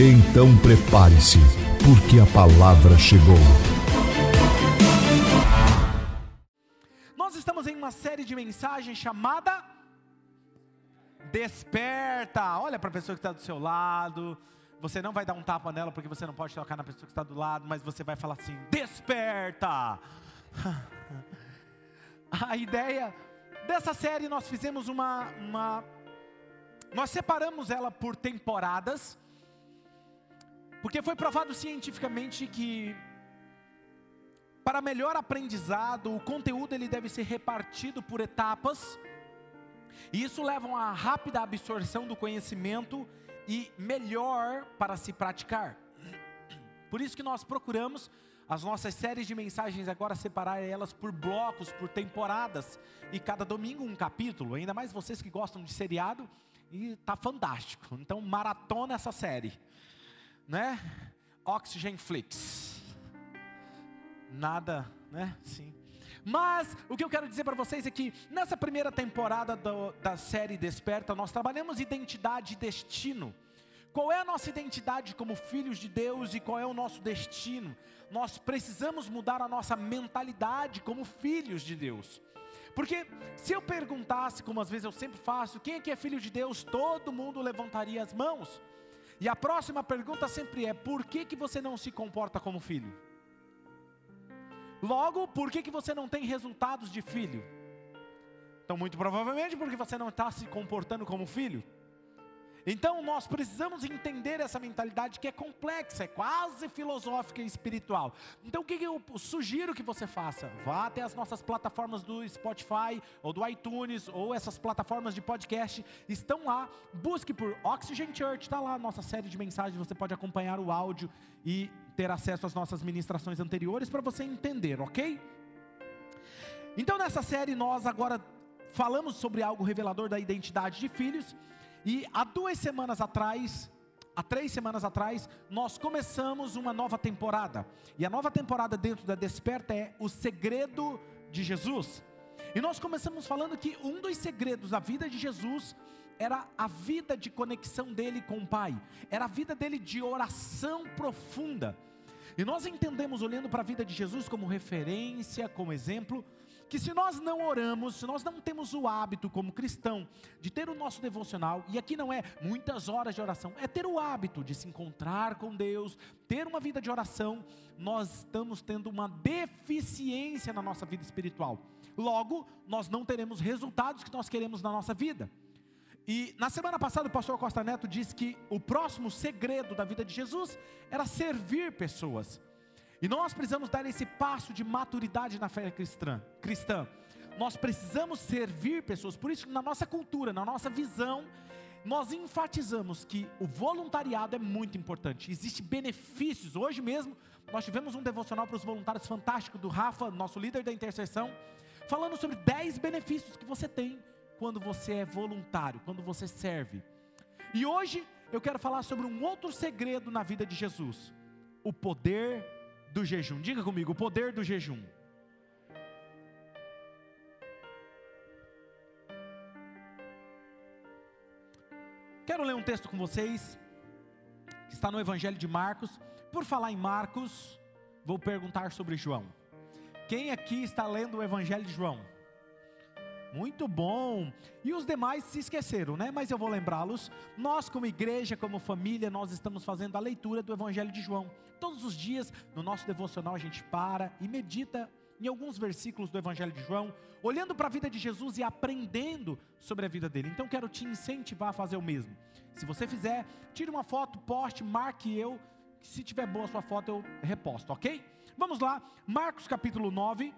Então prepare-se, porque a palavra chegou. Nós estamos em uma série de mensagens chamada Desperta. Olha para a pessoa que está do seu lado. Você não vai dar um tapa nela porque você não pode tocar na pessoa que está do lado, mas você vai falar assim: Desperta. A ideia dessa série nós fizemos uma, uma nós separamos ela por temporadas. Porque foi provado cientificamente que para melhor aprendizado, o conteúdo ele deve ser repartido por etapas. E isso leva a uma rápida absorção do conhecimento e melhor para se praticar. Por isso que nós procuramos as nossas séries de mensagens agora separar elas por blocos, por temporadas e cada domingo um capítulo. Ainda mais vocês que gostam de seriado e tá fantástico. Então maratona essa série né? Oxygen Flix. Nada, né? Sim. Mas o que eu quero dizer para vocês é que nessa primeira temporada do, da série Desperta, nós trabalhamos identidade e destino. Qual é a nossa identidade como filhos de Deus e qual é o nosso destino? Nós precisamos mudar a nossa mentalidade como filhos de Deus. Porque se eu perguntasse, como às vezes eu sempre faço, quem é que é filho de Deus, todo mundo levantaria as mãos. E a próxima pergunta sempre é: por que, que você não se comporta como filho? Logo, por que, que você não tem resultados de filho? Então, muito provavelmente porque você não está se comportando como filho. Então nós precisamos entender essa mentalidade que é complexa, é quase filosófica e espiritual. Então o que eu sugiro que você faça? Vá até as nossas plataformas do Spotify ou do iTunes ou essas plataformas de podcast estão lá. Busque por Oxygen Church, está lá a nossa série de mensagens. Você pode acompanhar o áudio e ter acesso às nossas ministrações anteriores para você entender, ok? Então nessa série nós agora falamos sobre algo revelador da identidade de filhos. E há duas semanas atrás, há três semanas atrás, nós começamos uma nova temporada. E a nova temporada dentro da Desperta é o segredo de Jesus. E nós começamos falando que um dos segredos da vida de Jesus era a vida de conexão dele com o Pai, era a vida dele de oração profunda. E nós entendemos, olhando para a vida de Jesus como referência, como exemplo, que se nós não oramos, se nós não temos o hábito como cristão de ter o nosso devocional, e aqui não é muitas horas de oração, é ter o hábito de se encontrar com Deus, ter uma vida de oração, nós estamos tendo uma deficiência na nossa vida espiritual. Logo, nós não teremos resultados que nós queremos na nossa vida. E na semana passada o pastor Costa Neto disse que o próximo segredo da vida de Jesus era servir pessoas. E nós precisamos dar esse passo de maturidade na fé cristã. cristã. Nós precisamos servir pessoas. Por isso, na nossa cultura, na nossa visão, nós enfatizamos que o voluntariado é muito importante. Existem benefícios. Hoje mesmo, nós tivemos um devocional para os voluntários fantástico do Rafa, nosso líder da intercessão, falando sobre 10 benefícios que você tem quando você é voluntário, quando você serve. E hoje eu quero falar sobre um outro segredo na vida de Jesus: o poder do jejum. Diga comigo, o poder do jejum. Quero ler um texto com vocês, que está no Evangelho de Marcos. Por falar em Marcos, vou perguntar sobre João. Quem aqui está lendo o Evangelho de João? Muito bom. E os demais se esqueceram, né? Mas eu vou lembrá-los. Nós, como igreja, como família, nós estamos fazendo a leitura do Evangelho de João. Todos os dias, no nosso devocional, a gente para e medita em alguns versículos do Evangelho de João, olhando para a vida de Jesus e aprendendo sobre a vida dele. Então, quero te incentivar a fazer o mesmo. Se você fizer, tire uma foto, poste, marque eu. Se tiver boa a sua foto, eu reposto, ok? Vamos lá, Marcos capítulo 9.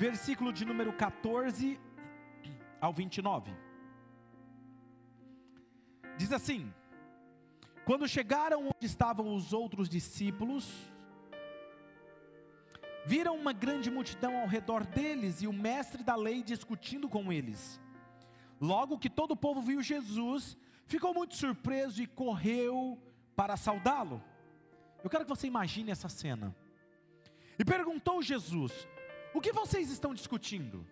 Versículo de número 14 ao 29. Diz assim: Quando chegaram onde estavam os outros discípulos, viram uma grande multidão ao redor deles e o mestre da lei discutindo com eles. Logo que todo o povo viu Jesus, ficou muito surpreso e correu para saudá-lo. Eu quero que você imagine essa cena. E perguntou Jesus: O que vocês estão discutindo?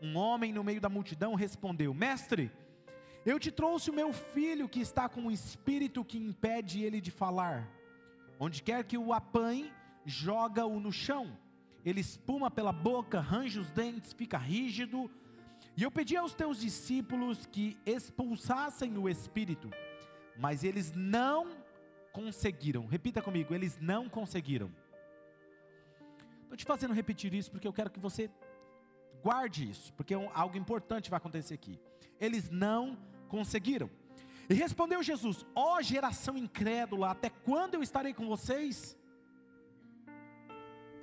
Um homem no meio da multidão respondeu: Mestre, eu te trouxe o meu filho que está com um espírito que impede ele de falar. Onde quer que o apanhe, joga-o no chão. Ele espuma pela boca, range os dentes, fica rígido. E eu pedi aos teus discípulos que expulsassem o espírito, mas eles não conseguiram. Repita comigo: eles não conseguiram. Estou te fazendo repetir isso porque eu quero que você guarde isso, porque é algo importante vai acontecer aqui. Eles não conseguiram. E respondeu Jesus: Ó oh, geração incrédula, até quando eu estarei com vocês?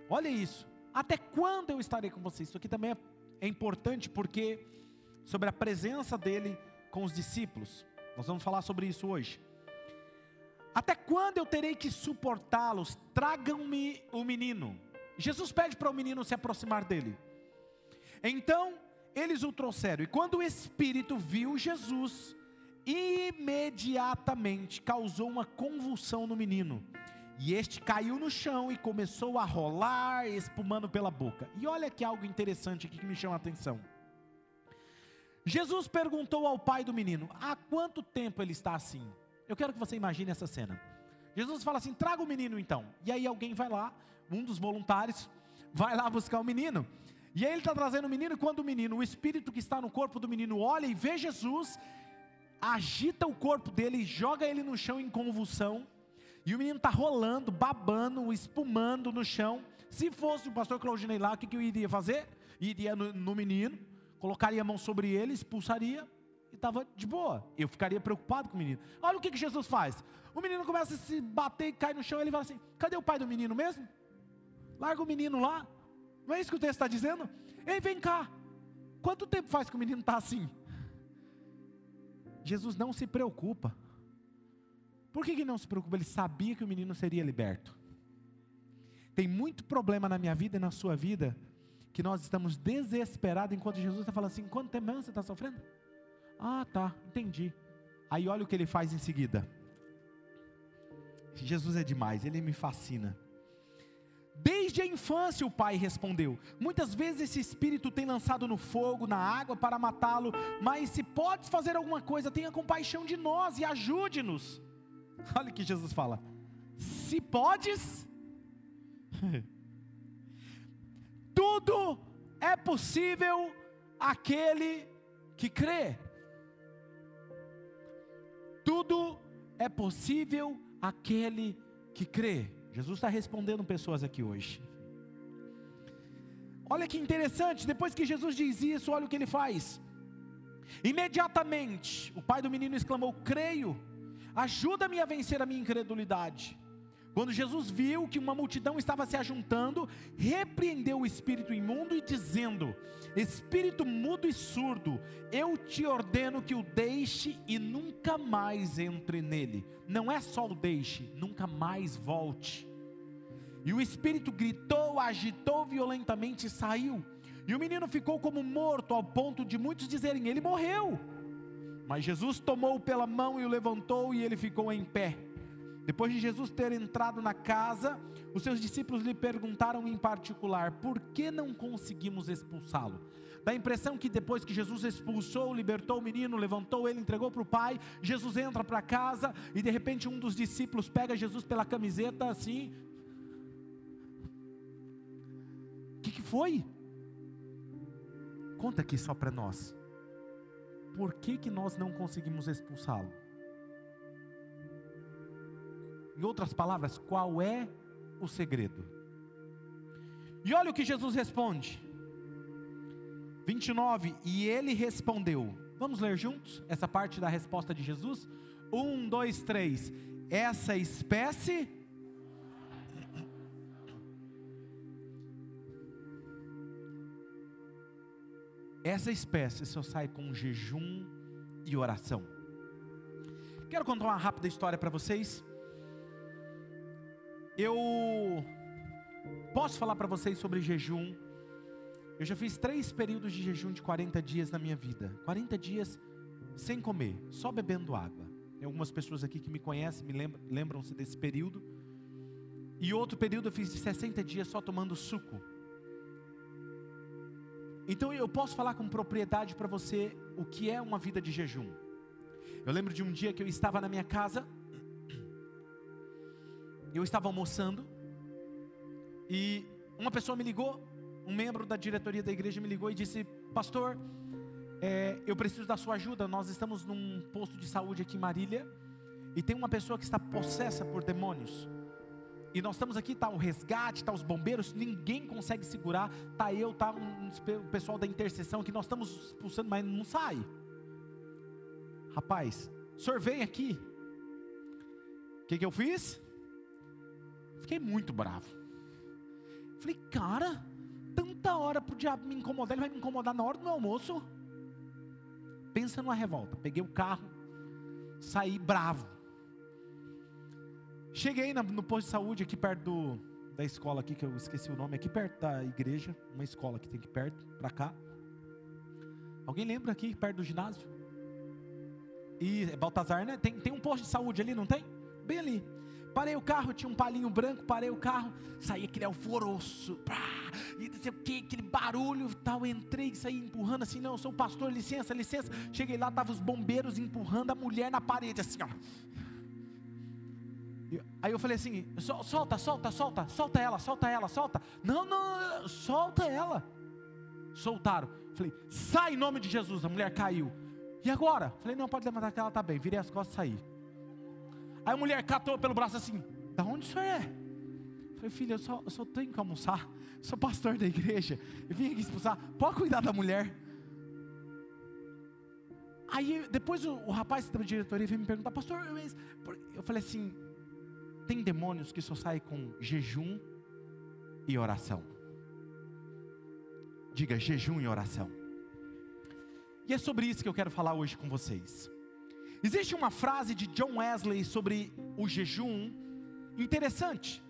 Olha isso. Até quando eu estarei com vocês? Isso aqui também é, é importante porque sobre a presença dele com os discípulos. Nós vamos falar sobre isso hoje. Até quando eu terei que suportá-los? Tragam-me o menino. Jesus pede para o menino se aproximar dele. Então eles o trouxeram, e quando o espírito viu Jesus, imediatamente causou uma convulsão no menino. E este caiu no chão e começou a rolar, espumando pela boca. E olha que algo interessante aqui que me chama a atenção. Jesus perguntou ao pai do menino: há quanto tempo ele está assim? Eu quero que você imagine essa cena. Jesus fala assim: traga o menino então. E aí alguém vai lá, um dos voluntários, vai lá buscar o menino. E aí ele está trazendo o menino, quando o menino, o espírito que está no corpo do menino, olha e vê Jesus, agita o corpo dele, joga ele no chão em convulsão, e o menino está rolando, babando, espumando no chão. Se fosse o pastor Claudinei lá, o que, que eu iria fazer? Iria no, no menino, colocaria a mão sobre ele, expulsaria, e estava de boa. Eu ficaria preocupado com o menino. Olha o que, que Jesus faz. O menino começa a se bater e cai no chão. Ele fala assim: cadê o pai do menino mesmo? Larga o menino lá. Não é isso que o texto está dizendo? Ei, vem cá. Quanto tempo faz que o menino está assim? Jesus não se preocupa. Por que, que não se preocupa? Ele sabia que o menino seria liberto. Tem muito problema na minha vida e na sua vida que nós estamos desesperados enquanto Jesus está falando assim: quanto tempo você está sofrendo? Ah, tá, entendi. Aí olha o que ele faz em seguida. Jesus é demais, ele me fascina. Desde a infância, o pai respondeu. Muitas vezes esse espírito tem lançado no fogo, na água para matá-lo, mas se podes fazer alguma coisa, tenha compaixão de nós e ajude-nos. Olha o que Jesus fala. Se podes, tudo é possível aquele que crê. Tudo é possível aquele que crê. Jesus está respondendo pessoas aqui hoje. Olha que interessante, depois que Jesus diz isso, olha o que ele faz. Imediatamente, o pai do menino exclamou: Creio, ajuda-me a vencer a minha incredulidade. Quando Jesus viu que uma multidão estava se ajuntando, repreendeu o espírito imundo e dizendo: Espírito mudo e surdo, eu te ordeno que o deixe e nunca mais entre nele. Não é só o deixe, nunca mais volte. E o espírito gritou, agitou violentamente e saiu. E o menino ficou como morto, ao ponto de muitos dizerem: Ele morreu. Mas Jesus tomou pela mão e o levantou, e ele ficou em pé. Depois de Jesus ter entrado na casa, os seus discípulos lhe perguntaram em particular: por que não conseguimos expulsá-lo? Dá a impressão que depois que Jesus expulsou, libertou o menino, levantou ele, entregou para o pai, Jesus entra para casa e de repente um dos discípulos pega Jesus pela camiseta assim. O que, que foi? Conta aqui só para nós. Por que, que nós não conseguimos expulsá-lo? Em outras palavras, qual é o segredo? E olha o que Jesus responde. 29, e ele respondeu. Vamos ler juntos essa parte da resposta de Jesus? Um, dois, três. Essa espécie. Essa espécie só sai com jejum e oração. Quero contar uma rápida história para vocês. Eu posso falar para vocês sobre jejum. Eu já fiz três períodos de jejum de 40 dias na minha vida. 40 dias sem comer, só bebendo água. Tem algumas pessoas aqui que me conhecem, me lembram, lembram-se desse período. E outro período eu fiz de 60 dias só tomando suco. Então eu posso falar com propriedade para você o que é uma vida de jejum. Eu lembro de um dia que eu estava na minha casa, eu estava almoçando, e uma pessoa me ligou, um membro da diretoria da igreja me ligou e disse: Pastor, é, eu preciso da sua ajuda. Nós estamos num posto de saúde aqui em Marília, e tem uma pessoa que está possessa por demônios. E nós estamos aqui, tá o resgate, tá os bombeiros, ninguém consegue segurar. Tá eu, tá um, o pessoal da intercessão que nós estamos expulsando, mas não sai. Rapaz, senhor vem aqui. O que, que eu fiz? Fiquei muito bravo. Falei, cara, tanta hora para o diabo me incomodar, ele vai me incomodar na hora do meu almoço. Pensa numa revolta. Peguei o carro, saí bravo. Cheguei no posto de saúde aqui perto do, da escola aqui, que eu esqueci o nome, aqui perto da igreja, uma escola que tem aqui perto, para cá. Alguém lembra aqui, perto do ginásio? E é Baltazar, né? Tem, tem um posto de saúde ali, não tem? Bem ali. Parei o carro, tinha um palinho branco, parei o carro, saí aquele alvoroço, pá, e não sei o que, aquele barulho tal. Entrei, saí empurrando assim, não, eu sou o pastor, licença, licença. Cheguei lá, estavam os bombeiros empurrando a mulher na parede, assim, ó. Aí eu falei assim: solta, solta, solta, solta ela, solta ela, solta. Não, não, solta ela. Soltaram. Falei: sai em nome de Jesus. A mulher caiu. E agora? Falei: não, pode levantar que ela está bem. Virei as costas e saí. Aí a mulher catou pelo braço assim: da onde o senhor é? Falei: filha, eu só, eu só tenho que almoçar. Sou pastor da igreja. Eu vim aqui expulsar. Pode cuidar da mulher. Aí depois o, o rapaz da diretoria veio me perguntar, pastor, eu, eu falei assim, tem demônios que só saem com jejum e oração. Diga jejum e oração. E é sobre isso que eu quero falar hoje com vocês. Existe uma frase de John Wesley sobre o jejum interessante.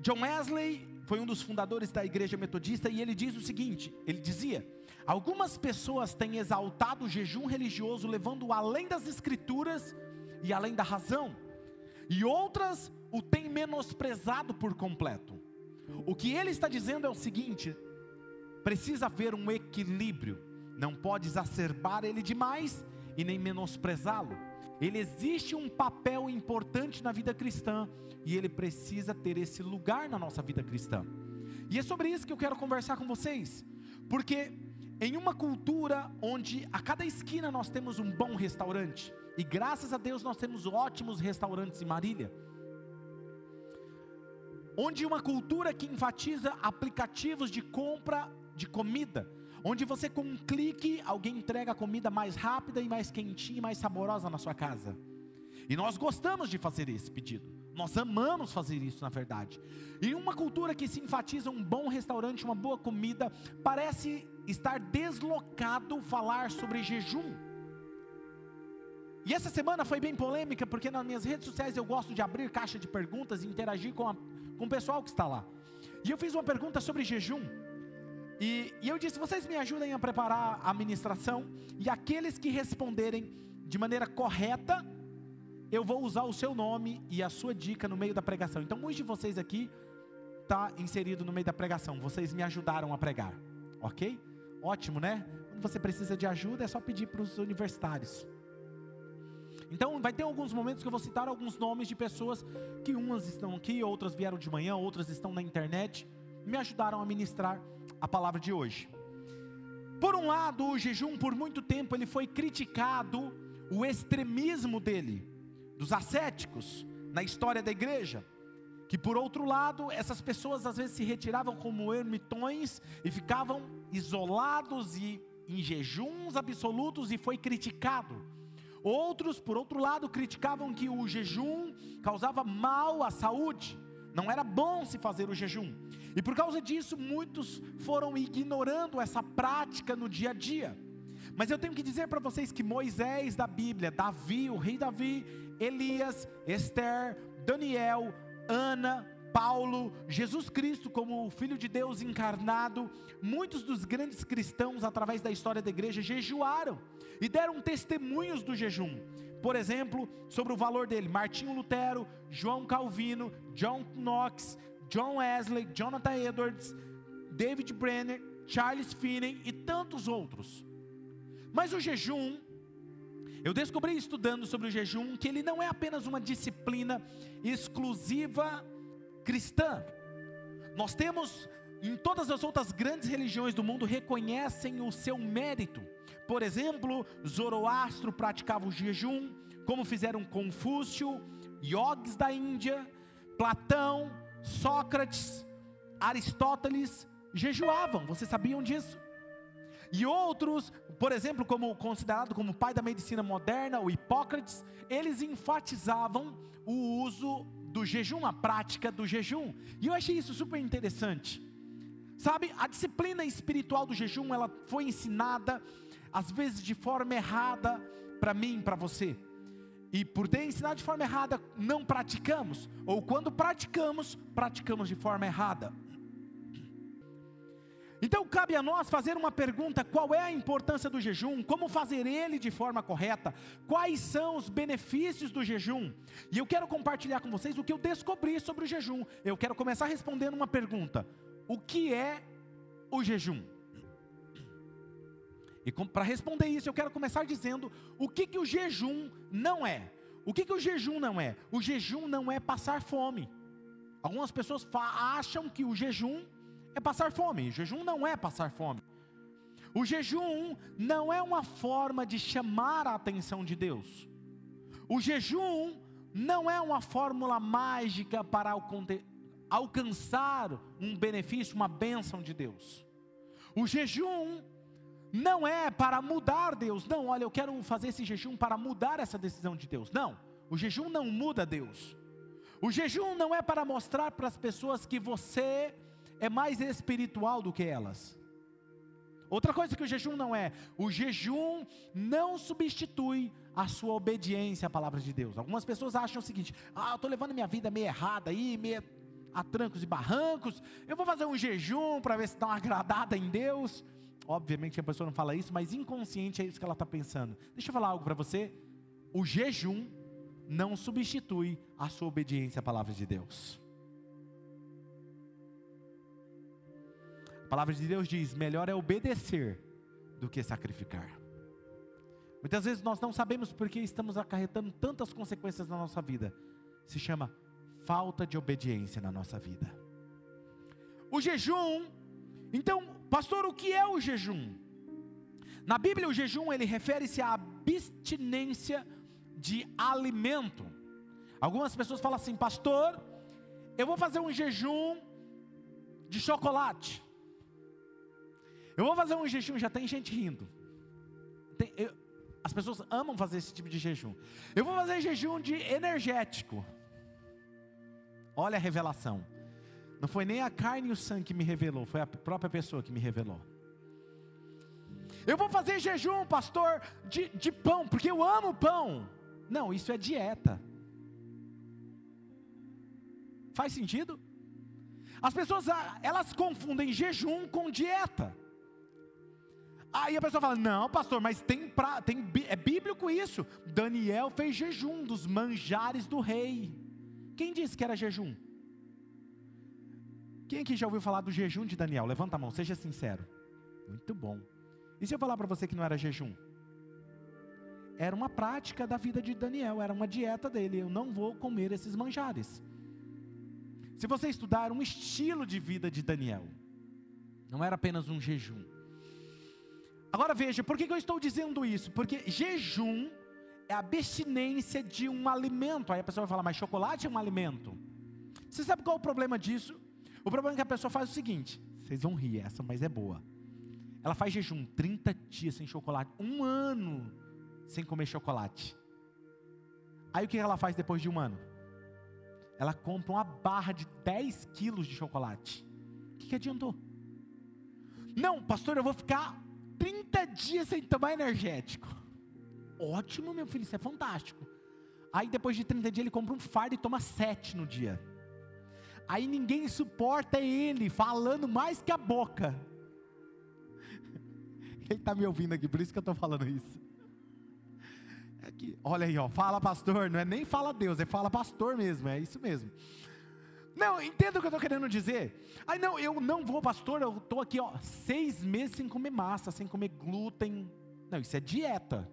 John Wesley foi um dos fundadores da igreja metodista e ele diz o seguinte: ele dizia, algumas pessoas têm exaltado o jejum religioso, levando-o além das escrituras e além da razão, e outras o tem menosprezado por completo. O que ele está dizendo é o seguinte: precisa haver um equilíbrio, não pode exacerbar ele demais e nem menosprezá-lo. Ele existe um papel importante na vida cristã e ele precisa ter esse lugar na nossa vida cristã. E é sobre isso que eu quero conversar com vocês, porque em uma cultura onde a cada esquina nós temos um bom restaurante, e graças a Deus nós temos ótimos restaurantes em Marília, onde uma cultura que enfatiza aplicativos de compra de comida, onde você com um clique alguém entrega a comida mais rápida e mais quentinha e mais saborosa na sua casa. E nós gostamos de fazer esse pedido. Nós amamos fazer isso, na verdade. Em uma cultura que se enfatiza um bom restaurante, uma boa comida, parece estar deslocado falar sobre jejum. E essa semana foi bem polêmica, porque nas minhas redes sociais eu gosto de abrir caixa de perguntas e interagir com a com o pessoal que está lá. E eu fiz uma pergunta sobre jejum. E, e eu disse: vocês me ajudem a preparar a ministração. E aqueles que responderem de maneira correta, eu vou usar o seu nome e a sua dica no meio da pregação. Então, muitos de vocês aqui está inserido no meio da pregação. Vocês me ajudaram a pregar, ok? Ótimo, né? Quando você precisa de ajuda, é só pedir para os universitários. Então, vai ter alguns momentos que eu vou citar alguns nomes de pessoas que umas estão aqui, outras vieram de manhã, outras estão na internet, me ajudaram a ministrar a palavra de hoje. Por um lado, o jejum por muito tempo ele foi criticado, o extremismo dele, dos ascéticos na história da igreja. Que por outro lado, essas pessoas às vezes se retiravam como ermitões e ficavam isolados e em jejuns absolutos e foi criticado. Outros, por outro lado, criticavam que o jejum causava mal à saúde, não era bom se fazer o jejum. E por causa disso, muitos foram ignorando essa prática no dia a dia. Mas eu tenho que dizer para vocês que Moisés da Bíblia, Davi, o rei Davi, Elias, Esther, Daniel, Ana, Paulo, Jesus Cristo como o Filho de Deus encarnado, muitos dos grandes cristãos, através da história da igreja, jejuaram e deram testemunhos do jejum. Por exemplo, sobre o valor dele, Martinho Lutero, João Calvino, John Knox, John Wesley, Jonathan Edwards, David Brenner, Charles Finney e tantos outros. Mas o jejum, eu descobri estudando sobre o jejum que ele não é apenas uma disciplina exclusiva cristã. Nós temos em todas as outras grandes religiões do mundo reconhecem o seu mérito. Por exemplo, Zoroastro praticava o jejum, como fizeram Confúcio, Yogis da Índia, Platão, Sócrates, Aristóteles jejuavam. Vocês sabiam disso? E outros, por exemplo, como considerado como pai da medicina moderna, o Hipócrates, eles enfatizavam o uso do jejum, a prática do jejum. E eu achei isso super interessante. Sabe, a disciplina espiritual do jejum, ela foi ensinada às vezes de forma errada para mim, para você. E por ter ensinado de forma errada, não praticamos, ou quando praticamos, praticamos de forma errada. Então cabe a nós fazer uma pergunta: qual é a importância do jejum? Como fazer ele de forma correta? Quais são os benefícios do jejum? E eu quero compartilhar com vocês o que eu descobri sobre o jejum. Eu quero começar respondendo uma pergunta: o que é o jejum? E para responder isso, eu quero começar dizendo o que, que o jejum não é. O que, que o jejum não é? O jejum não é passar fome. Algumas pessoas acham que o jejum é passar fome. O jejum não é passar fome. O jejum não é uma forma de chamar a atenção de Deus. O jejum não é uma fórmula mágica para alcançar um benefício, uma bênção de Deus. O jejum não é para mudar Deus. Não, olha, eu quero fazer esse jejum para mudar essa decisão de Deus. Não, o jejum não muda Deus. O jejum não é para mostrar para as pessoas que você é mais espiritual do que elas. Outra coisa que o jejum não é, o jejum não substitui a sua obediência à palavra de Deus. Algumas pessoas acham o seguinte: ah, eu estou levando minha vida meio errada aí, meio a trancos e barrancos, eu vou fazer um jejum para ver se uma agradada em Deus. Obviamente a pessoa não fala isso, mas inconsciente é isso que ela está pensando. Deixa eu falar algo para você: o jejum não substitui a sua obediência à palavra de Deus. A palavra de Deus diz: melhor é obedecer do que sacrificar. Muitas vezes nós não sabemos porque estamos acarretando tantas consequências na nossa vida. Se chama falta de obediência na nossa vida. O jejum, então, pastor, o que é o jejum? Na Bíblia, o jejum ele refere-se à abstinência de alimento. Algumas pessoas falam assim, pastor, eu vou fazer um jejum de chocolate. Eu vou fazer um jejum, já tem gente rindo. Tem, eu, as pessoas amam fazer esse tipo de jejum. Eu vou fazer jejum de energético. Olha a revelação. Não foi nem a carne e o sangue que me revelou, foi a própria pessoa que me revelou. Eu vou fazer jejum, pastor, de, de pão, porque eu amo pão. Não, isso é dieta. Faz sentido? As pessoas, ah, elas confundem jejum com dieta. Aí a pessoa fala: Não, pastor, mas tem, pra, tem é bíblico isso. Daniel fez jejum dos manjares do rei. Quem disse que era jejum? Quem aqui já ouviu falar do jejum de Daniel? Levanta a mão, seja sincero. Muito bom. E se eu falar para você que não era jejum? Era uma prática da vida de Daniel, era uma dieta dele. Eu não vou comer esses manjares. Se você estudar um estilo de vida de Daniel, não era apenas um jejum. Agora veja, por que, eu estou dizendo isso? Porque jejum é a abstinência de um alimento. Aí a pessoa vai falar, mas chocolate é um alimento. Você sabe qual é o problema disso? O problema é que a pessoa faz o seguinte: vocês vão rir essa, mas é boa. Ela faz jejum 30 dias sem chocolate, um ano sem comer chocolate. Aí o que ela faz depois de um ano? Ela compra uma barra de 10 quilos de chocolate. O que, que adiantou? Não, pastor, eu vou ficar 30 dias sem tomar energético. Ótimo, meu filho, isso é fantástico. Aí depois de 30 dias ele compra um fardo e toma 7 no dia. Aí ninguém suporta ele falando mais que a boca. Ele está me ouvindo aqui, por isso que eu estou falando isso. É que, olha aí, ó, fala pastor, não é nem fala Deus, é fala pastor mesmo, é isso mesmo. Não, entenda o que eu estou querendo dizer. Aí não, eu não vou, pastor, eu estou aqui, ó, seis meses sem comer massa, sem comer glúten. Não, isso é dieta.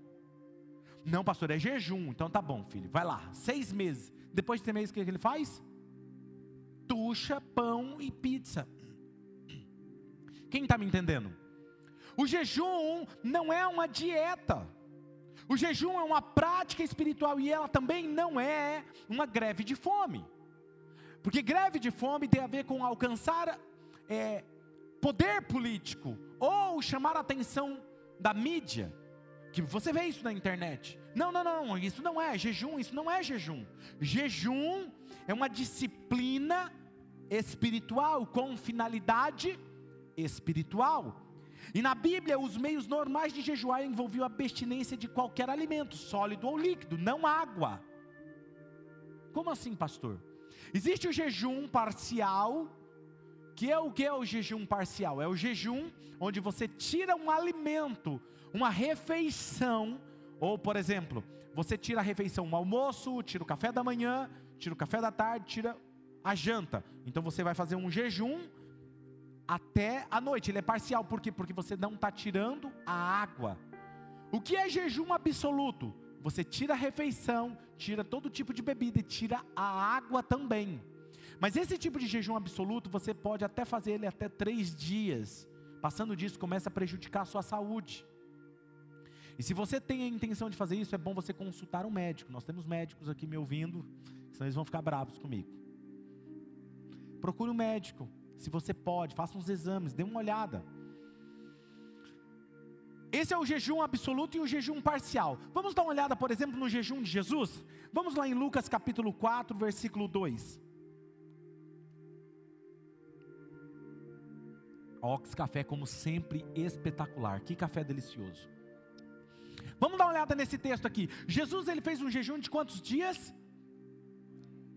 Não, pastor, é jejum. Então tá bom, filho, vai lá, seis meses. Depois de seis meses, o que ele faz? Tuxa, pão e pizza. Quem está me entendendo? O jejum não é uma dieta. O jejum é uma prática espiritual e ela também não é uma greve de fome. Porque greve de fome tem a ver com alcançar é, poder político ou chamar a atenção da mídia. Que você vê isso na internet. Não, não, não, isso não é jejum, isso não é jejum. Jejum é uma disciplina espiritual com finalidade espiritual. E na Bíblia, os meios normais de jejuar envolviam a abstinência de qualquer alimento, sólido ou líquido, não água. Como assim, pastor? Existe o jejum parcial, que é o que é o jejum parcial? É o jejum onde você tira um alimento, uma refeição, ou por exemplo, você tira a refeição, um almoço, tira o café da manhã, tira o café da tarde, tira a janta. Então você vai fazer um jejum até a noite. Ele é parcial, por quê? Porque você não está tirando a água. O que é jejum absoluto? Você tira a refeição, tira todo tipo de bebida e tira a água também. Mas esse tipo de jejum absoluto, você pode até fazer ele até três dias. Passando disso, começa a prejudicar a sua saúde. E se você tem a intenção de fazer isso, é bom você consultar um médico. Nós temos médicos aqui me ouvindo, senão eles vão ficar bravos comigo. Procure um médico, se você pode, faça uns exames, dê uma olhada. Esse é o jejum absoluto e o jejum parcial. Vamos dar uma olhada, por exemplo, no jejum de Jesus? Vamos lá em Lucas capítulo 4, versículo 2. Ox Café, como sempre, espetacular. Que café delicioso. Vamos dar uma olhada nesse texto aqui. Jesus ele fez um jejum de quantos dias?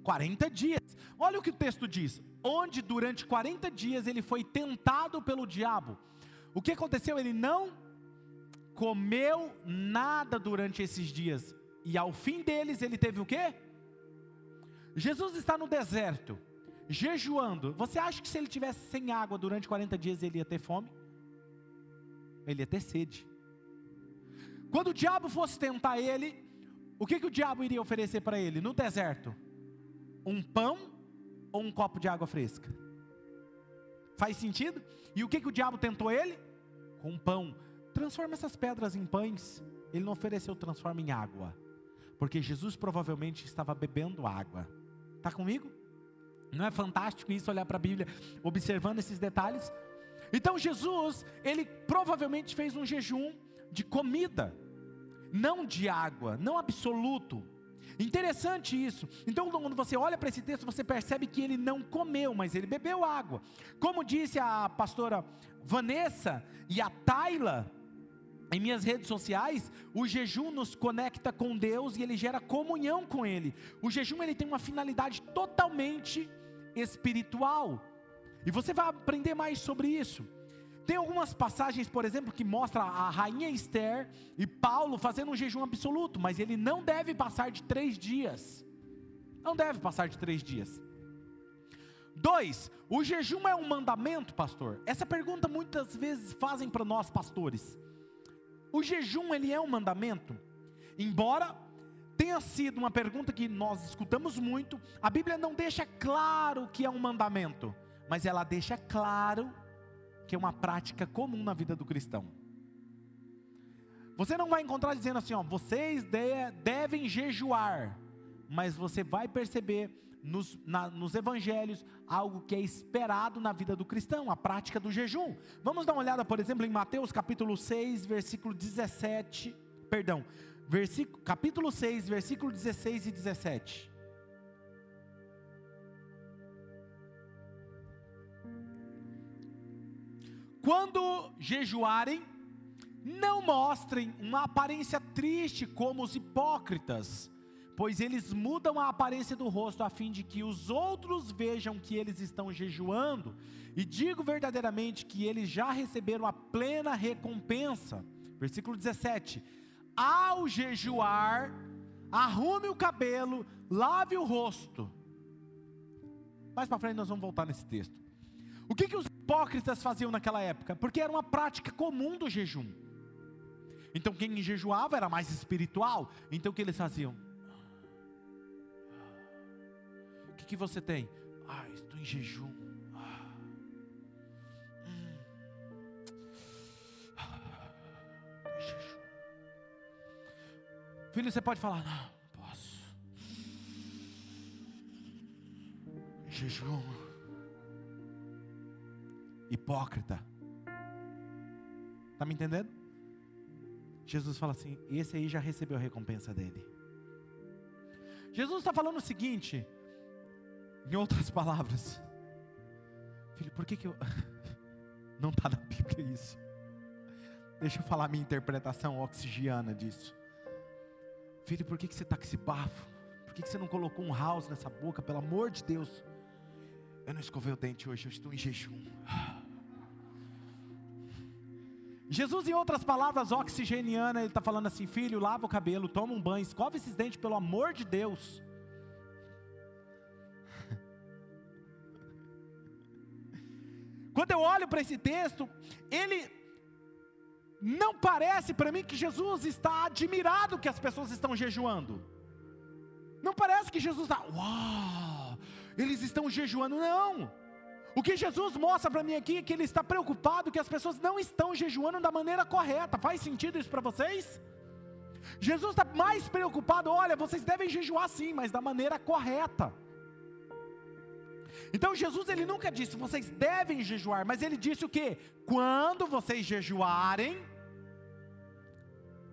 40 dias. Olha o que o texto diz onde durante 40 dias ele foi tentado pelo diabo. O que aconteceu? Ele não comeu nada durante esses dias. E ao fim deles ele teve o quê? Jesus está no deserto, jejuando. Você acha que se ele tivesse sem água durante 40 dias ele ia ter fome? Ele ia ter sede. Quando o diabo fosse tentar ele, o que, que o diabo iria oferecer para ele no deserto? Um pão ou um copo de água fresca? Faz sentido? E o que, que o diabo tentou ele? Com pão. Transforma essas pedras em pães. Ele não ofereceu transforma em água. Porque Jesus provavelmente estava bebendo água. Está comigo? Não é fantástico isso olhar para a Bíblia, observando esses detalhes? Então Jesus, ele provavelmente fez um jejum de comida, não de água, não absoluto. Interessante isso. Então, quando você olha para esse texto, você percebe que ele não comeu, mas ele bebeu água. Como disse a pastora Vanessa e a Tayla, em minhas redes sociais, o jejum nos conecta com Deus e ele gera comunhão com Ele. O jejum ele tem uma finalidade totalmente espiritual. E você vai aprender mais sobre isso. Tem algumas passagens, por exemplo, que mostra a rainha Esther e Paulo fazendo um jejum absoluto, mas ele não deve passar de três dias. Não deve passar de três dias. Dois, o jejum é um mandamento, pastor? Essa pergunta muitas vezes fazem para nós pastores. O jejum ele é um mandamento? Embora tenha sido uma pergunta que nós escutamos muito, a Bíblia não deixa claro que é um mandamento, mas ela deixa claro que é uma prática comum na vida do cristão. Você não vai encontrar dizendo assim, ó, vocês de, devem jejuar, mas você vai perceber nos, na, nos evangelhos algo que é esperado na vida do cristão, a prática do jejum. Vamos dar uma olhada, por exemplo, em Mateus capítulo 6, versículo 17, perdão, versículo, capítulo 6, versículo 16 e 17. Quando jejuarem, Não mostrem uma aparência triste como os hipócritas, pois eles mudam a aparência do rosto a fim de que os outros vejam que eles estão jejuando, e digo verdadeiramente que eles já receberam a plena recompensa. Versículo 17: Ao jejuar, arrume o cabelo, lave o rosto. Mais para frente nós vamos voltar nesse texto. O que, que os hipócritas faziam naquela época? Porque era uma prática comum do jejum. Então quem jejuava era mais espiritual. Então o que eles faziam? O que, que você tem? Ah, estou em jejum. Filho, você pode falar, não, posso. Jejum. Hipócrita. Está me entendendo? Jesus fala assim: esse aí já recebeu a recompensa dele. Jesus está falando o seguinte, em outras palavras, filho, por que, que eu. Não está na Bíblia isso. Deixa eu falar a minha interpretação oxigiana disso. Filho, por que, que você está com esse bafo? Por que, que você não colocou um house nessa boca? Pelo amor de Deus. Eu não escovei o dente hoje, eu estou em jejum. Jesus, em outras palavras, oxigeniana, ele está falando assim: filho, lava o cabelo, toma um banho, escova esses dentes, pelo amor de Deus. Quando eu olho para esse texto, ele não parece para mim que Jesus está admirado que as pessoas estão jejuando. Não parece que Jesus está, uau, eles estão jejuando, não. O que Jesus mostra para mim aqui é que ele está preocupado que as pessoas não estão jejuando da maneira correta. Faz sentido isso para vocês? Jesus está mais preocupado, olha, vocês devem jejuar sim, mas da maneira correta. Então Jesus ele nunca disse vocês devem jejuar, mas ele disse o que? Quando vocês jejuarem,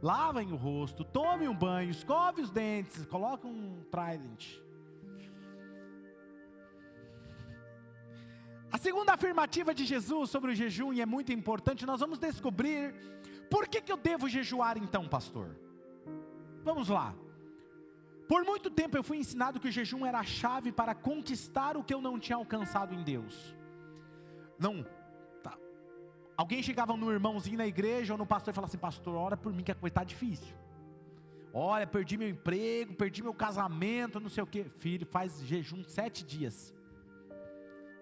lavem o rosto, tomem um banho, escove os dentes, coloquem um trident. A segunda afirmativa de Jesus sobre o jejum, e é muito importante, nós vamos descobrir por que, que eu devo jejuar então, pastor. Vamos lá. Por muito tempo eu fui ensinado que o jejum era a chave para conquistar o que eu não tinha alcançado em Deus. Não, tá. Alguém chegava no irmãozinho na igreja ou no pastor e falava assim: Pastor, ora por mim que a coisa está difícil. Olha, perdi meu emprego, perdi meu casamento, não sei o que. Filho, faz jejum sete dias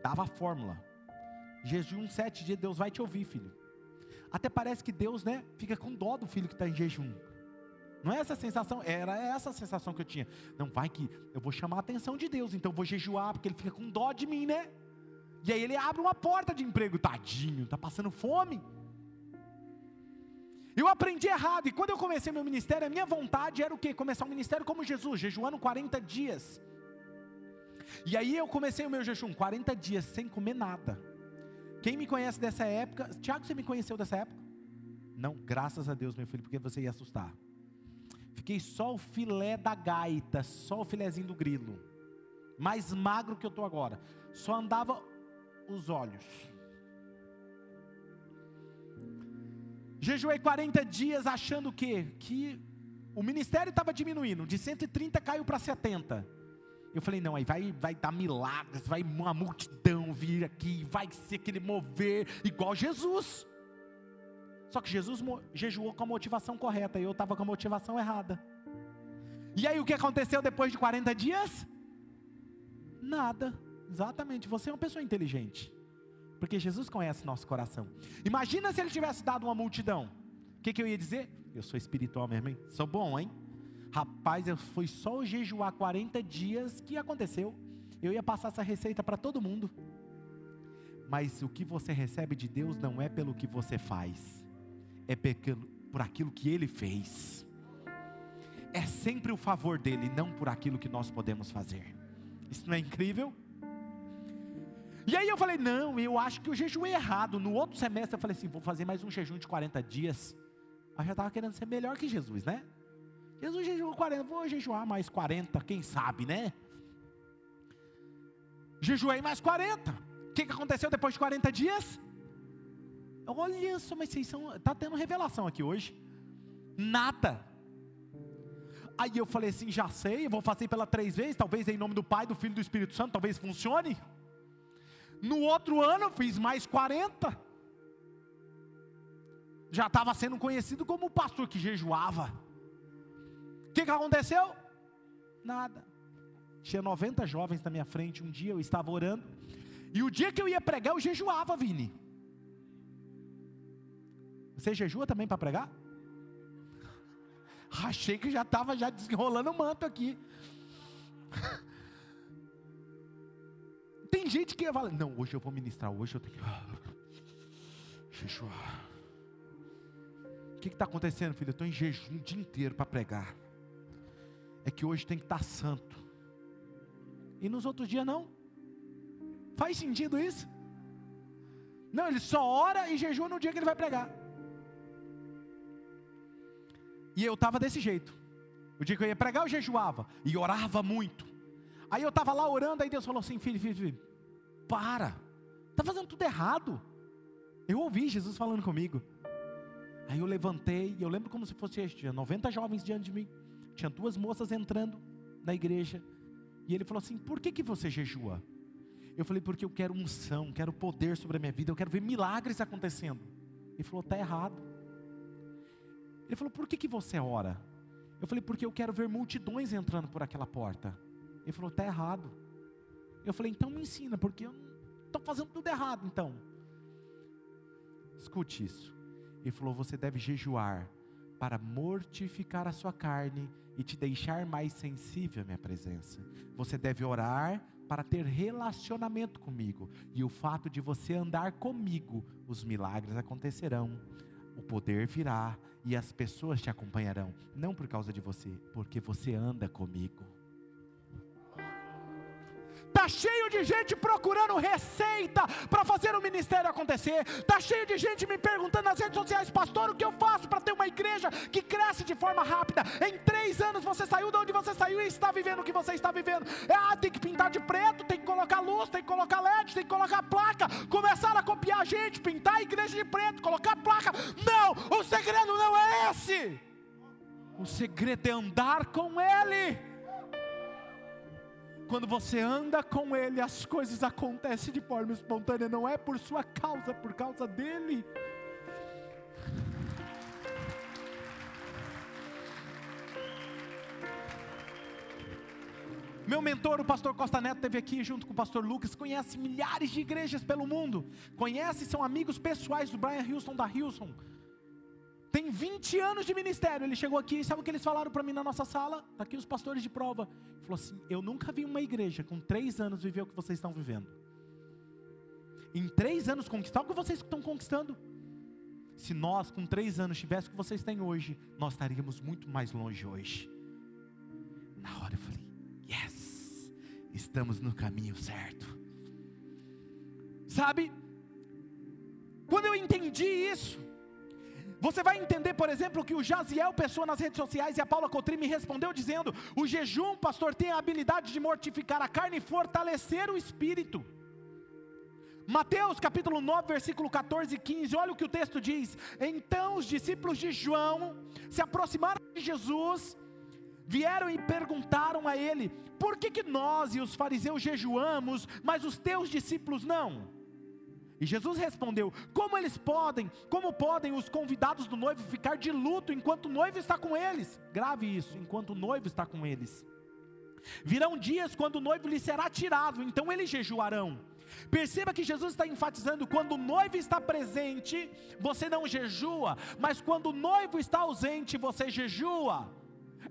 dava a fórmula. Jejum sete dias, Deus vai te ouvir, filho. Até parece que Deus, né, fica com dó do filho que está em jejum. Não é essa sensação, era essa a sensação que eu tinha. Não vai que eu vou chamar a atenção de Deus, então eu vou jejuar, porque ele fica com dó de mim, né? E aí ele abre uma porta de emprego, tadinho, tá passando fome. Eu aprendi errado, e quando eu comecei meu ministério, a minha vontade era o quê? Começar um ministério como Jesus, jejuando 40 dias. E aí eu comecei o meu jejum, 40 dias sem comer nada. Quem me conhece dessa época, Tiago, você me conheceu dessa época? Não, graças a Deus, meu filho, porque você ia assustar. Fiquei só o filé da gaita, só o filézinho do grilo. Mais magro que eu estou agora. Só andava os olhos. Jejuei 40 dias achando o quê? Que o ministério estava diminuindo, de 130 caiu para 70. Eu falei, não, aí vai, vai dar milagres, vai uma multidão vir aqui, vai ser aquele mover igual Jesus. Só que Jesus jejuou com a motivação correta e eu estava com a motivação errada. E aí o que aconteceu depois de 40 dias? Nada. Exatamente, você é uma pessoa inteligente. Porque Jesus conhece nosso coração. Imagina se ele tivesse dado uma multidão. O que, que eu ia dizer? Eu sou espiritual mesmo, hein? Sou bom, hein? Rapaz, eu fui só jejuar 40 dias, que aconteceu? Eu ia passar essa receita para todo mundo. Mas o que você recebe de Deus não é pelo que você faz, é por aquilo que Ele fez. É sempre o favor dele, não por aquilo que nós podemos fazer. Isso não é incrível? E aí eu falei, não, eu acho que eu jejuei errado. No outro semestre eu falei assim, vou fazer mais um jejum de 40 dias. Eu já estava querendo ser melhor que Jesus, né? Jesus jejuou 40, vou jejuar mais 40, quem sabe, né? Jejuei mais 40. O que, que aconteceu depois de 40 dias? Olha só, mas vocês são. Está tendo revelação aqui hoje. Nada. Aí eu falei assim: já sei, vou fazer pela três vezes, talvez em nome do Pai, do Filho e do Espírito Santo, talvez funcione. No outro ano eu fiz mais 40. Já estava sendo conhecido como o pastor que jejuava. O que, que aconteceu? Nada. Tinha 90 jovens na minha frente. Um dia eu estava orando. E o dia que eu ia pregar, eu jejuava, Vini. Você jejua também para pregar? Achei que já estava já desenrolando o manto aqui. Tem gente que fala, não, hoje eu vou ministrar, hoje eu tenho que jejuar. O que está acontecendo, filho? Eu estou em jejum o dia inteiro para pregar. É que hoje tem que estar santo. E nos outros dias não. Faz sentido isso? Não, ele só ora e jejua no dia que ele vai pregar. E eu estava desse jeito. O dia que eu ia pregar, eu jejuava e orava muito. Aí eu estava lá orando, aí Deus falou assim: filho, filho, filho, para, está fazendo tudo errado. Eu ouvi Jesus falando comigo. Aí eu levantei, e eu lembro como se fosse tinha 90 jovens diante de mim, tinha duas moças entrando na igreja, e ele falou assim: por que, que você jejua? Eu falei, porque eu quero unção, quero poder sobre a minha vida, eu quero ver milagres acontecendo. Ele falou, está errado. Ele falou, por que, que você ora? Eu falei, porque eu quero ver multidões entrando por aquela porta. Ele falou: está errado. Eu falei: então me ensina, porque eu estou fazendo tudo errado. Então, escute isso. Ele falou: você deve jejuar para mortificar a sua carne e te deixar mais sensível à minha presença. Você deve orar para ter relacionamento comigo, e o fato de você andar comigo, os milagres acontecerão, o poder virá e as pessoas te acompanharão, não por causa de você, porque você anda comigo. Está cheio de gente procurando receita para fazer o ministério acontecer. Está cheio de gente me perguntando nas redes sociais, pastor, o que eu faço para ter uma igreja que cresce de forma rápida? Em três anos você saiu de onde você saiu e está vivendo o que você está vivendo. É, ah, tem que pintar de preto, tem que colocar luz, tem que colocar LED, tem que colocar placa. Começaram a copiar a gente, pintar a igreja de preto, colocar placa. Não, o segredo não é esse. O segredo é andar com Ele. Quando você anda com Ele, as coisas acontecem de forma espontânea, não é por sua causa, é por causa dEle. Meu mentor, o pastor Costa Neto, esteve aqui junto com o pastor Lucas, conhece milhares de igrejas pelo mundo, conhece, são amigos pessoais do Brian Houston da Houston 20 anos de ministério. Ele chegou aqui, sabe o que eles falaram para mim na nossa sala? Está aqui os pastores de prova. Ele falou assim: Eu nunca vi uma igreja com três anos viver o que vocês estão vivendo. Em três anos conquistar o que vocês estão conquistando. Se nós, com três anos, tivéssemos o que vocês têm hoje, nós estaríamos muito mais longe hoje. Na hora eu falei: Yes, estamos no caminho certo. Sabe, quando eu entendi isso, você vai entender, por exemplo, que o Jaziel, pessoa nas redes sociais, e a Paula Cotrim me respondeu dizendo: o jejum, pastor, tem a habilidade de mortificar a carne e fortalecer o espírito. Mateus capítulo 9, versículo 14 e 15, olha o que o texto diz: Então os discípulos de João se aproximaram de Jesus, vieram e perguntaram a ele: Por que, que nós e os fariseus jejuamos, mas os teus discípulos não? E Jesus respondeu: Como eles podem, como podem os convidados do noivo ficar de luto enquanto o noivo está com eles? Grave isso, enquanto o noivo está com eles. Virão dias quando o noivo lhe será tirado, então eles jejuarão. Perceba que Jesus está enfatizando: quando o noivo está presente, você não jejua, mas quando o noivo está ausente, você jejua.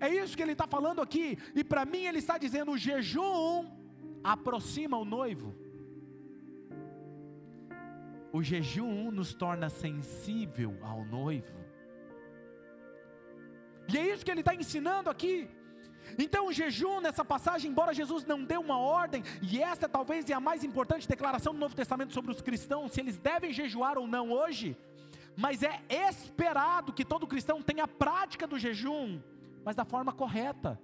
É isso que ele está falando aqui, e para mim ele está dizendo: o jejum aproxima o noivo. O jejum nos torna sensível ao noivo. E é isso que ele está ensinando aqui. Então, o jejum nessa passagem, embora Jesus não dê uma ordem, e esta talvez é a mais importante declaração do Novo Testamento sobre os cristãos, se eles devem jejuar ou não hoje, mas é esperado que todo cristão tenha a prática do jejum, mas da forma correta.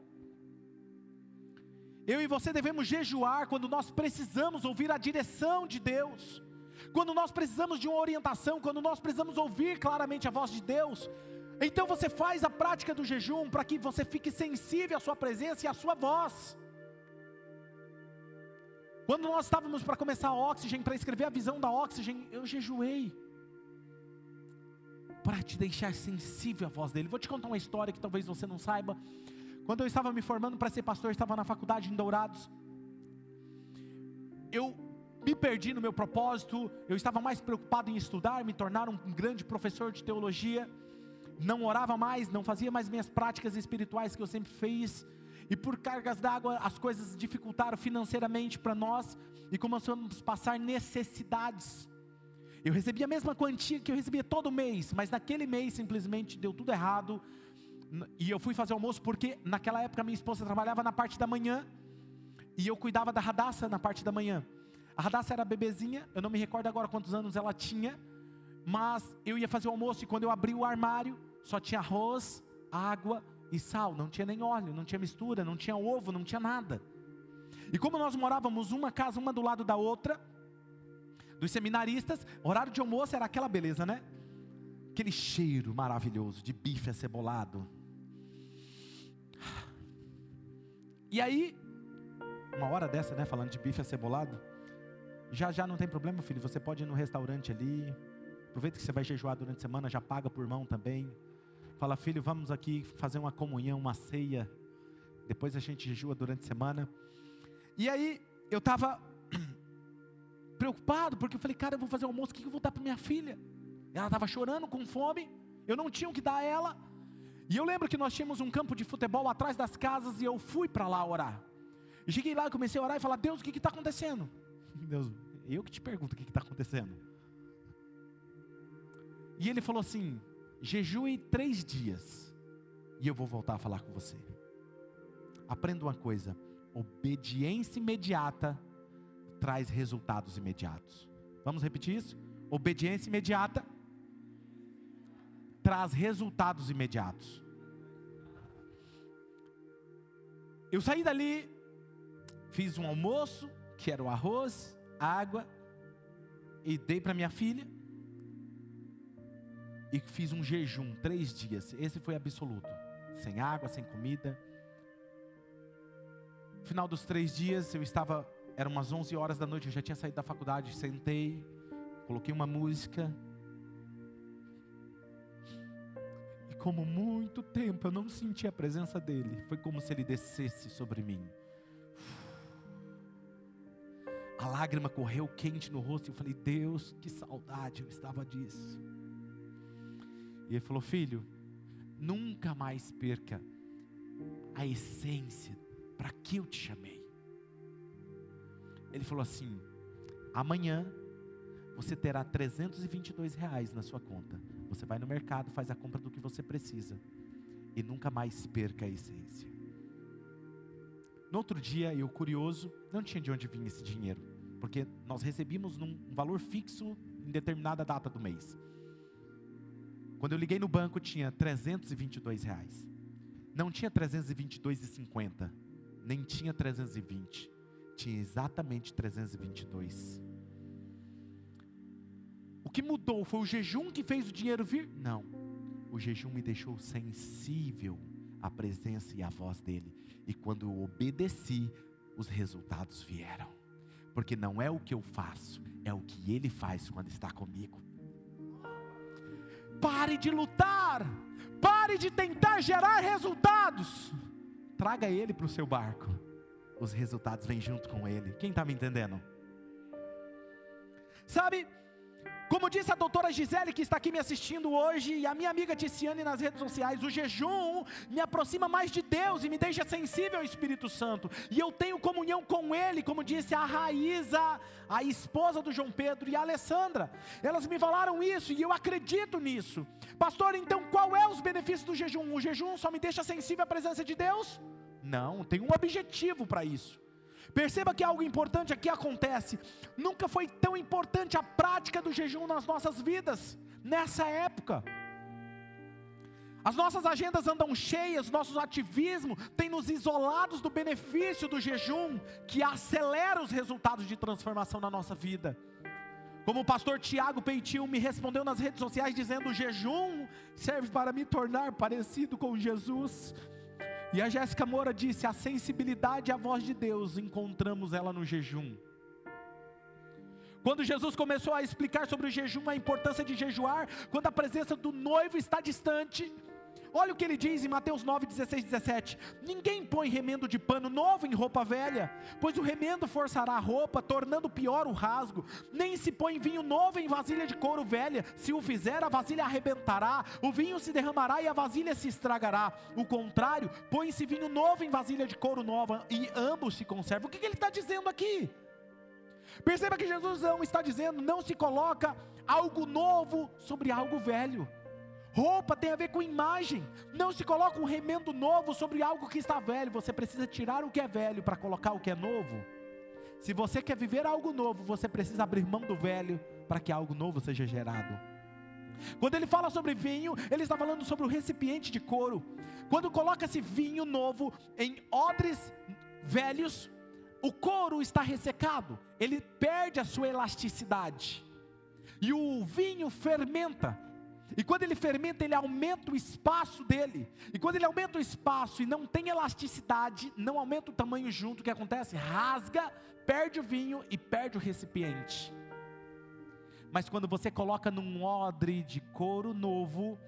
Eu e você devemos jejuar quando nós precisamos ouvir a direção de Deus quando nós precisamos de uma orientação, quando nós precisamos ouvir claramente a voz de Deus, então você faz a prática do jejum para que você fique sensível à sua presença e à sua voz. Quando nós estávamos para começar a Oxygen, para escrever a visão da Oxygen, eu jejuei. Para te deixar sensível à voz dele. Vou te contar uma história que talvez você não saiba. Quando eu estava me formando para ser pastor, estava na faculdade em Dourados. Eu me perdi no meu propósito, eu estava mais preocupado em estudar, me tornar um grande professor de teologia não orava mais, não fazia mais minhas práticas espirituais que eu sempre fiz, e por cargas d'água as coisas dificultaram financeiramente para nós, e começamos a passar necessidades. Eu recebia a mesma quantia que eu recebia todo mês, mas naquele mês simplesmente deu tudo errado, e eu fui fazer almoço porque naquela época minha esposa trabalhava na parte da manhã, e eu cuidava da Radassa na parte da manhã. A Radassa era bebezinha, eu não me recordo agora quantos anos ela tinha, mas eu ia fazer o almoço e quando eu abri o armário, só tinha arroz, água e sal, não tinha nem óleo, não tinha mistura, não tinha ovo, não tinha nada. E como nós morávamos uma casa, uma do lado da outra, dos seminaristas, horário de almoço era aquela beleza, né? Aquele cheiro maravilhoso de bife acebolado. E aí, uma hora dessa, né, falando de bife acebolado, já já não tem problema, filho, você pode ir no restaurante ali, aproveita que você vai jejuar durante a semana, já paga por mão também. Fala, filho, vamos aqui fazer uma comunhão, uma ceia. Depois a gente jejua durante a semana. E aí, eu estava preocupado, porque eu falei, cara, eu vou fazer almoço, o que eu vou dar para minha filha? Ela estava chorando, com fome, eu não tinha o que dar a ela. E eu lembro que nós tínhamos um campo de futebol atrás das casas e eu fui para lá orar. E cheguei lá e comecei a orar e falar, Deus, o que está acontecendo? Deus, eu que te pergunto o que está acontecendo. E ele falou assim: Jejue três dias e eu vou voltar a falar com você. Aprenda uma coisa: obediência imediata traz resultados imediatos. Vamos repetir isso? Obediência imediata traz resultados imediatos. Eu saí dali, fiz um almoço, que era o arroz, água, e dei para minha filha e fiz um jejum, três dias. Esse foi absoluto. Sem água, sem comida. No final dos três dias, eu estava, eram umas 11 horas da noite, eu já tinha saído da faculdade, sentei, coloquei uma música. E como muito tempo eu não senti a presença dele, foi como se ele descesse sobre mim. Lágrima correu quente no rosto e eu falei: Deus, que saudade eu estava disso. E ele falou: Filho, nunca mais perca a essência para que eu te chamei. Ele falou assim: amanhã você terá 322 reais na sua conta. Você vai no mercado, faz a compra do que você precisa e nunca mais perca a essência. No outro dia, eu curioso, não tinha de onde vinha esse dinheiro, porque nós recebíamos num valor fixo em determinada data do mês. Quando eu liguei no banco tinha 322 reais. Não tinha 322,50, nem tinha 320. Tinha exatamente 322. O que mudou foi o jejum que fez o dinheiro vir? Não. O jejum me deixou sensível à presença e à voz dele. E quando eu obedeci, os resultados vieram. Porque não é o que eu faço, é o que ele faz quando está comigo. Pare de lutar, pare de tentar gerar resultados. Traga ele para o seu barco, os resultados vêm junto com ele. Quem está me entendendo? Sabe, como disse a doutora Gisele, que está aqui me assistindo hoje, e a minha amiga Ticiane nas redes sociais, o jejum me aproxima mais de Deus e me deixa sensível ao Espírito Santo. E eu tenho comunhão com Ele, como disse a Raíza, a esposa do João Pedro, e a Alessandra. Elas me falaram isso e eu acredito nisso. Pastor, então qual é os benefícios do jejum? O jejum só me deixa sensível à presença de Deus? Não, tem um objetivo para isso. Perceba que algo importante aqui acontece. Nunca foi tão importante a prática do jejum nas nossas vidas, nessa época. As nossas agendas andam cheias, nossos ativismos têm nos isolados do benefício do jejum, que acelera os resultados de transformação na nossa vida. Como o pastor Tiago Peitil me respondeu nas redes sociais dizendo: o jejum serve para me tornar parecido com Jesus. E a Jéssica Moura disse: a sensibilidade à voz de Deus, encontramos ela no jejum. Quando Jesus começou a explicar sobre o jejum, a importância de jejuar, quando a presença do noivo está distante, Olha o que ele diz em Mateus 9, 16, 17: Ninguém põe remendo de pano novo em roupa velha, pois o remendo forçará a roupa, tornando pior o rasgo. Nem se põe vinho novo em vasilha de couro velha, se o fizer, a vasilha arrebentará, o vinho se derramará e a vasilha se estragará. O contrário, põe-se vinho novo em vasilha de couro nova e ambos se conservam. O que ele está dizendo aqui? Perceba que Jesus não está dizendo, não se coloca algo novo sobre algo velho. Roupa tem a ver com imagem. Não se coloca um remendo novo sobre algo que está velho. Você precisa tirar o que é velho para colocar o que é novo. Se você quer viver algo novo, você precisa abrir mão do velho para que algo novo seja gerado. Quando ele fala sobre vinho, ele está falando sobre o recipiente de couro. Quando coloca-se vinho novo em odres velhos, o couro está ressecado, ele perde a sua elasticidade. E o vinho fermenta, e quando ele fermenta, ele aumenta o espaço dele. E quando ele aumenta o espaço e não tem elasticidade, não aumenta o tamanho junto, o que acontece? Rasga, perde o vinho e perde o recipiente. Mas quando você coloca num odre de couro novo,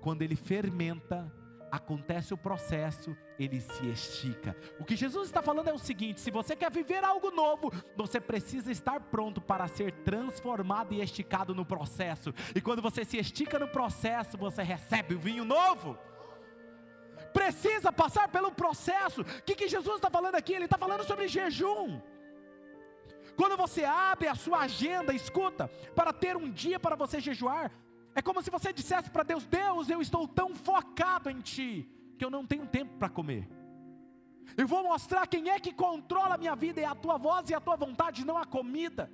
quando ele fermenta, acontece o processo, ele se estica. O que Jesus está falando é o seguinte: se você quer viver algo novo, você precisa estar pronto para ser transformado e esticado no processo. E quando você se estica no processo, você recebe o vinho novo. Precisa passar pelo processo. O que, que Jesus está falando aqui? Ele está falando sobre jejum. Quando você abre a sua agenda, escuta, para ter um dia para você jejuar, é como se você dissesse para Deus: Deus, eu estou tão focado em Ti, que eu não tenho tempo para comer. Eu vou mostrar quem é que controla a minha vida, é a tua voz e a tua vontade, não a comida.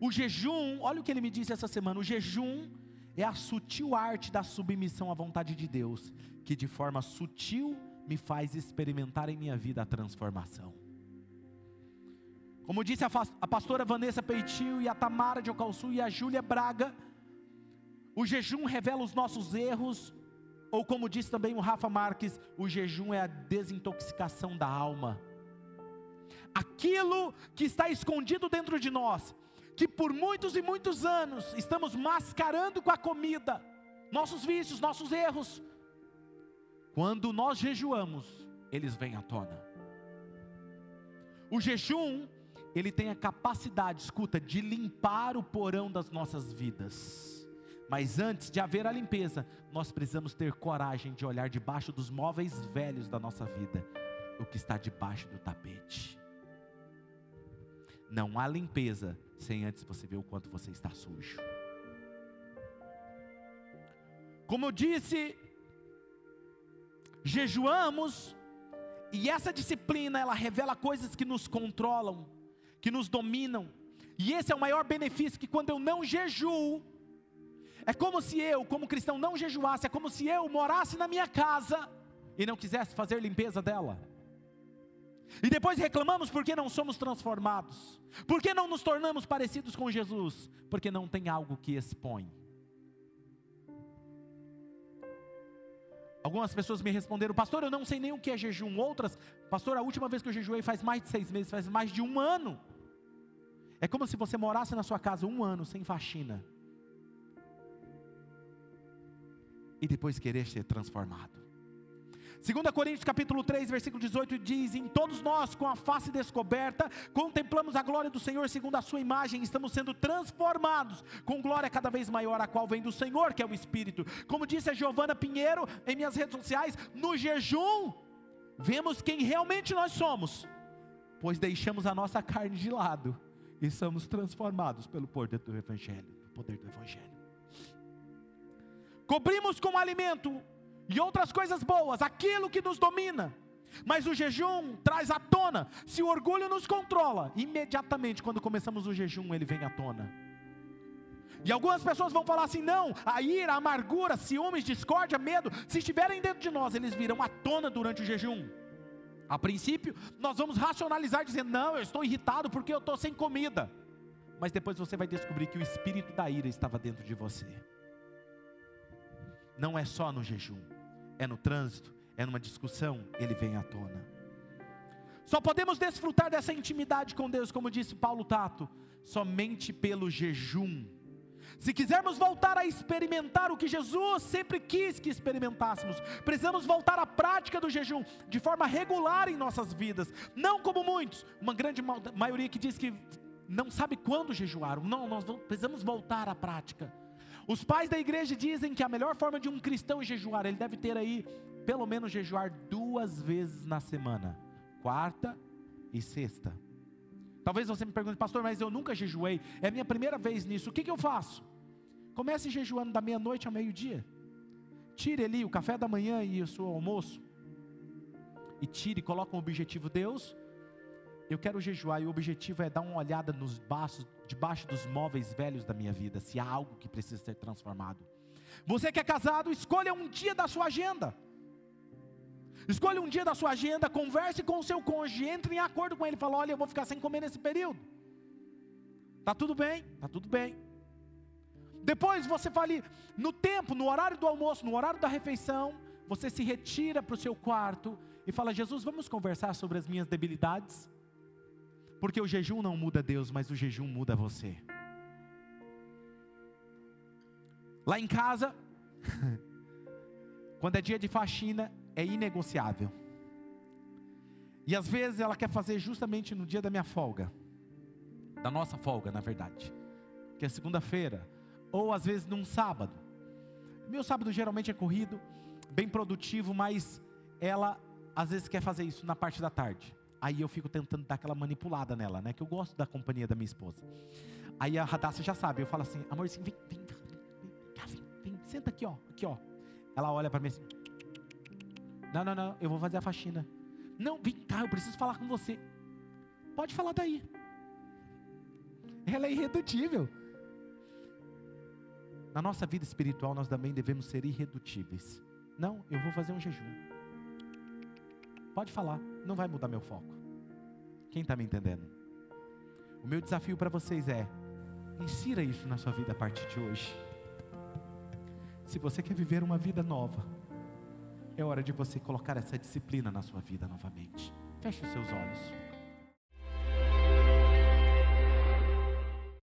O jejum, olha o que ele me disse essa semana: o jejum é a sutil arte da submissão à vontade de Deus, que de forma sutil me faz experimentar em minha vida a transformação. Como disse a, pastora Vanessa Peitil e a Tamara de Ocalçu e a Júlia Braga, o jejum revela os nossos erros, ou como disse também o Rafa Marques, o jejum é a desintoxicação da alma. Aquilo que está escondido dentro de nós, que por muitos e muitos anos estamos mascarando com a comida, nossos vícios, nossos erros, quando nós jejuamos, eles vêm à tona. O jejum ele tem a capacidade, escuta, de limpar o porão das nossas vidas. Mas antes de haver a limpeza, nós precisamos ter coragem de olhar debaixo dos móveis velhos da nossa vida, o que está debaixo do tapete. Não há limpeza sem antes você ver o quanto você está sujo. Como eu disse, jejuamos, e essa disciplina ela revela coisas que nos controlam que nos dominam. E esse é o maior benefício que quando eu não jejuo, é como se eu, como cristão, não jejuasse, é como se eu morasse na minha casa e não quisesse fazer limpeza dela. E depois reclamamos porque não somos transformados, porque não nos tornamos parecidos com Jesus, porque não tem algo que expõe. Algumas pessoas me responderam, pastor, eu não sei nem o que é jejum. Outras, pastor, a última vez que eu jejuei faz mais de seis meses, faz mais de um ano. É como se você morasse na sua casa um ano sem faxina. E depois querer ser transformado. 2 Coríntios capítulo 3, versículo 18 diz: Em todos nós, com a face descoberta, contemplamos a glória do Senhor segundo a sua imagem, estamos sendo transformados com glória cada vez maior, a qual vem do Senhor, que é o Espírito. Como disse a Giovana Pinheiro em minhas redes sociais, no jejum, vemos quem realmente nós somos, pois deixamos a nossa carne de lado e somos transformados pelo poder do Evangelho, poder do Evangelho. Cobrimos com alimento e outras coisas boas aquilo que nos domina. Mas o jejum traz à tona. Se o orgulho nos controla, imediatamente quando começamos o jejum, ele vem à tona. E algumas pessoas vão falar assim: não, a ira, a amargura, ciúmes, discórdia, medo, se estiverem dentro de nós, eles virão à tona durante o jejum. A princípio, nós vamos racionalizar dizendo: não, eu estou irritado porque eu estou sem comida. mas depois você vai descobrir que o espírito da ira estava dentro de você. Não é só no jejum, é no trânsito, é numa discussão, ele vem à tona. Só podemos desfrutar dessa intimidade com Deus, como disse Paulo Tato, somente pelo jejum. Se quisermos voltar a experimentar o que Jesus sempre quis que experimentássemos, precisamos voltar à prática do jejum de forma regular em nossas vidas, não como muitos, uma grande maioria que diz que não sabe quando jejuar. Não, nós precisamos voltar à prática. Os pais da igreja dizem que a melhor forma de um cristão jejuar, ele deve ter aí, pelo menos jejuar duas vezes na semana, quarta e sexta. Talvez você me pergunte, pastor, mas eu nunca jejuei, é a minha primeira vez nisso, o que, que eu faço? Comece jejuando da meia-noite ao meio-dia. Tire ali o café da manhã e o seu almoço. E tire, coloque um objetivo, Deus, eu quero jejuar e o objetivo é dar uma olhada nos baixos, debaixo dos móveis velhos da minha vida, se há algo que precisa ser transformado. Você que é casado, escolha um dia da sua agenda. Escolha um dia da sua agenda, converse com o seu cônjuge, entre em acordo com ele, fala: "Olha, eu vou ficar sem comer nesse período". Tá tudo bem? Tá tudo bem. Depois você fale no tempo, no horário do almoço, no horário da refeição, você se retira para o seu quarto e fala: "Jesus, vamos conversar sobre as minhas debilidades?" Porque o jejum não muda Deus, mas o jejum muda você. Lá em casa, quando é dia de faxina, é inegociável. E às vezes ela quer fazer justamente no dia da minha folga, da nossa folga, na verdade, que é segunda-feira, ou às vezes num sábado. Meu sábado geralmente é corrido, bem produtivo, mas ela às vezes quer fazer isso na parte da tarde. Aí eu fico tentando dar aquela manipulada nela, né? Que eu gosto da companhia da minha esposa. Aí a Radassa já sabe, eu falo assim, amorzinho, vem, vem, vem, vem, vem, senta aqui, ó, aqui, ó. Ela olha para mim assim, não, não, não, eu vou fazer a faxina. Não, vem cá, eu preciso falar com você. Pode falar daí. Ela é irredutível. Na nossa vida espiritual, nós também devemos ser irredutíveis. Não, eu vou fazer um jejum. Pode falar, não vai mudar meu foco. Quem está me entendendo? O meu desafio para vocês é: insira isso na sua vida a partir de hoje. Se você quer viver uma vida nova, é hora de você colocar essa disciplina na sua vida novamente. Feche os seus olhos.